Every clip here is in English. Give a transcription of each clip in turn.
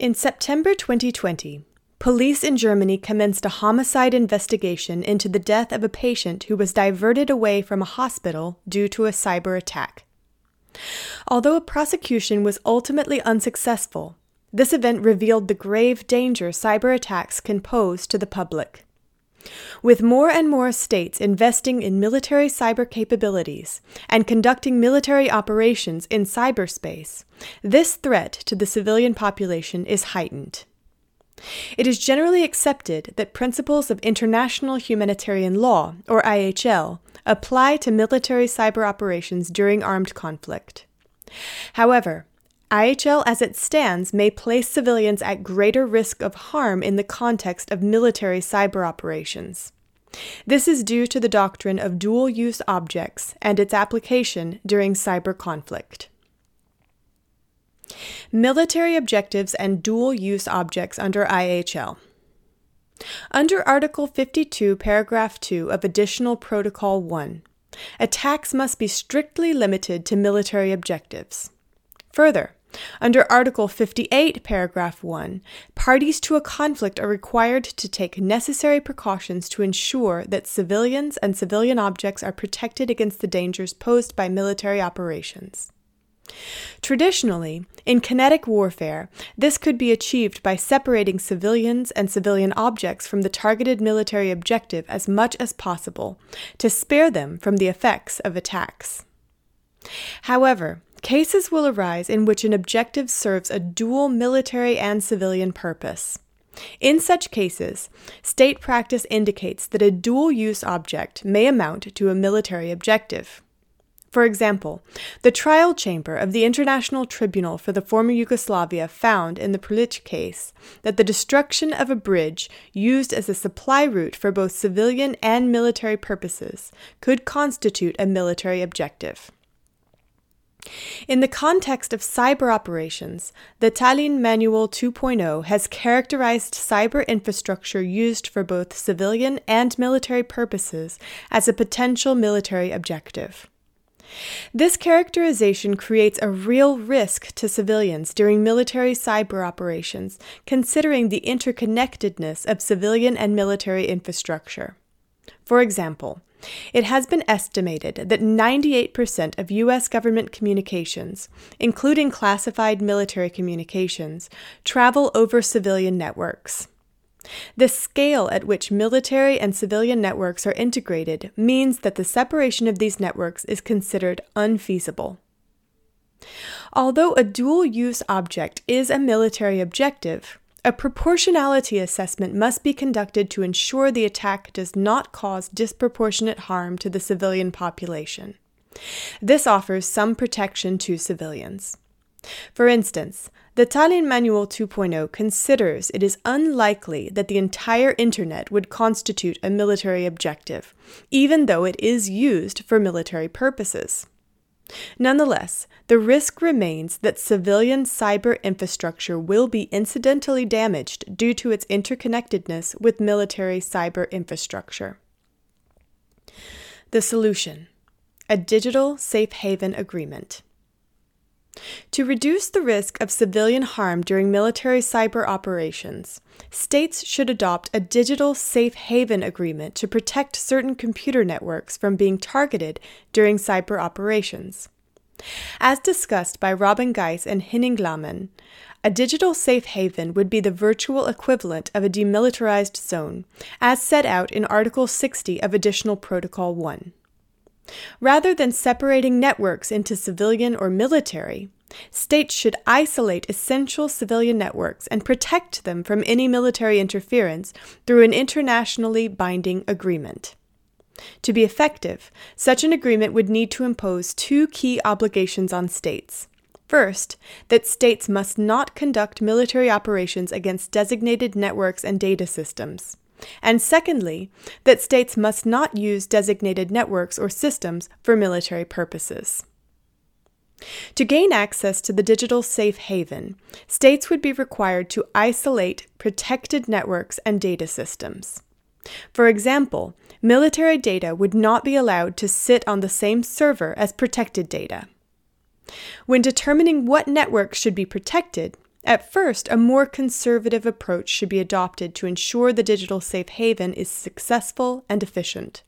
In September 2020, police in Germany commenced a homicide investigation into the death of a patient who was diverted away from a hospital due to a cyber attack. Although a prosecution was ultimately unsuccessful, this event revealed the grave danger cyber attacks can pose to the public. With more and more states investing in military cyber capabilities and conducting military operations in cyberspace, this threat to the civilian population is heightened. It is generally accepted that principles of international humanitarian law, or IHL, apply to military cyber operations during armed conflict. However, IHL as it stands may place civilians at greater risk of harm in the context of military cyber operations. This is due to the doctrine of dual use objects and its application during cyber conflict. Military objectives and dual use objects under IHL. Under Article 52, Paragraph 2 of Additional Protocol 1, attacks must be strictly limited to military objectives. Further, under Article 58, Paragraph 1, parties to a conflict are required to take necessary precautions to ensure that civilians and civilian objects are protected against the dangers posed by military operations. Traditionally, in kinetic warfare, this could be achieved by separating civilians and civilian objects from the targeted military objective as much as possible to spare them from the effects of attacks. However, Cases will arise in which an objective serves a dual military and civilian purpose. In such cases, state practice indicates that a dual use object may amount to a military objective. For example, the trial chamber of the International Tribunal for the former Yugoslavia found in the Prlic case that the destruction of a bridge used as a supply route for both civilian and military purposes could constitute a military objective. In the context of cyber operations, the Tallinn Manual 2.0 has characterized cyber infrastructure used for both civilian and military purposes as a potential military objective. This characterization creates a real risk to civilians during military cyber operations, considering the interconnectedness of civilian and military infrastructure. For example, it has been estimated that 98% of U.S. government communications, including classified military communications, travel over civilian networks. The scale at which military and civilian networks are integrated means that the separation of these networks is considered unfeasible. Although a dual use object is a military objective, a proportionality assessment must be conducted to ensure the attack does not cause disproportionate harm to the civilian population. This offers some protection to civilians. For instance, the Tallinn Manual 2.0 considers it is unlikely that the entire Internet would constitute a military objective, even though it is used for military purposes. Nonetheless, the risk remains that civilian cyber infrastructure will be incidentally damaged due to its interconnectedness with military cyber infrastructure. The solution a digital safe haven agreement. To reduce the risk of civilian harm during military cyber operations, states should adopt a digital safe haven agreement to protect certain computer networks from being targeted during cyber operations. As discussed by Robin Geiss and Henning Lahmann, a digital safe haven would be the virtual equivalent of a demilitarized zone, as set out in Article 60 of Additional Protocol 1. Rather than separating networks into civilian or military, states should isolate essential civilian networks and protect them from any military interference through an internationally binding agreement. To be effective, such an agreement would need to impose two key obligations on states. First, that states must not conduct military operations against designated networks and data systems. And secondly, that states must not use designated networks or systems for military purposes. To gain access to the digital safe haven, states would be required to isolate protected networks and data systems. For example, military data would not be allowed to sit on the same server as protected data. When determining what networks should be protected, At first, a more conservative approach should be adopted to ensure the digital safe haven is successful and efficient.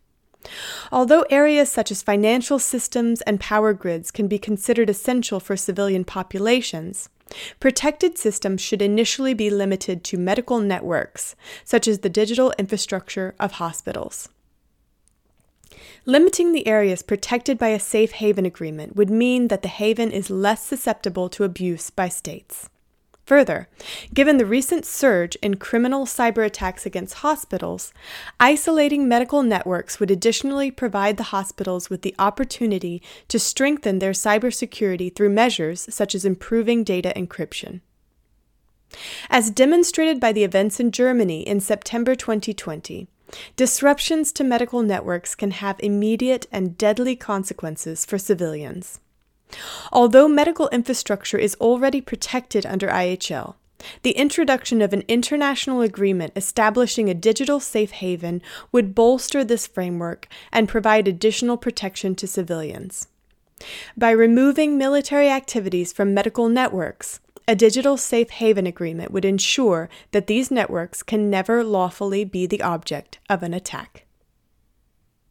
Although areas such as financial systems and power grids can be considered essential for civilian populations, protected systems should initially be limited to medical networks, such as the digital infrastructure of hospitals. Limiting the areas protected by a safe haven agreement would mean that the haven is less susceptible to abuse by states. Further, given the recent surge in criminal cyber attacks against hospitals, isolating medical networks would additionally provide the hospitals with the opportunity to strengthen their cybersecurity through measures such as improving data encryption. As demonstrated by the events in Germany in September 2020, disruptions to medical networks can have immediate and deadly consequences for civilians. Although medical infrastructure is already protected under IHL, the introduction of an international agreement establishing a digital safe haven would bolster this framework and provide additional protection to civilians. By removing military activities from medical networks, a digital safe haven agreement would ensure that these networks can never lawfully be the object of an attack.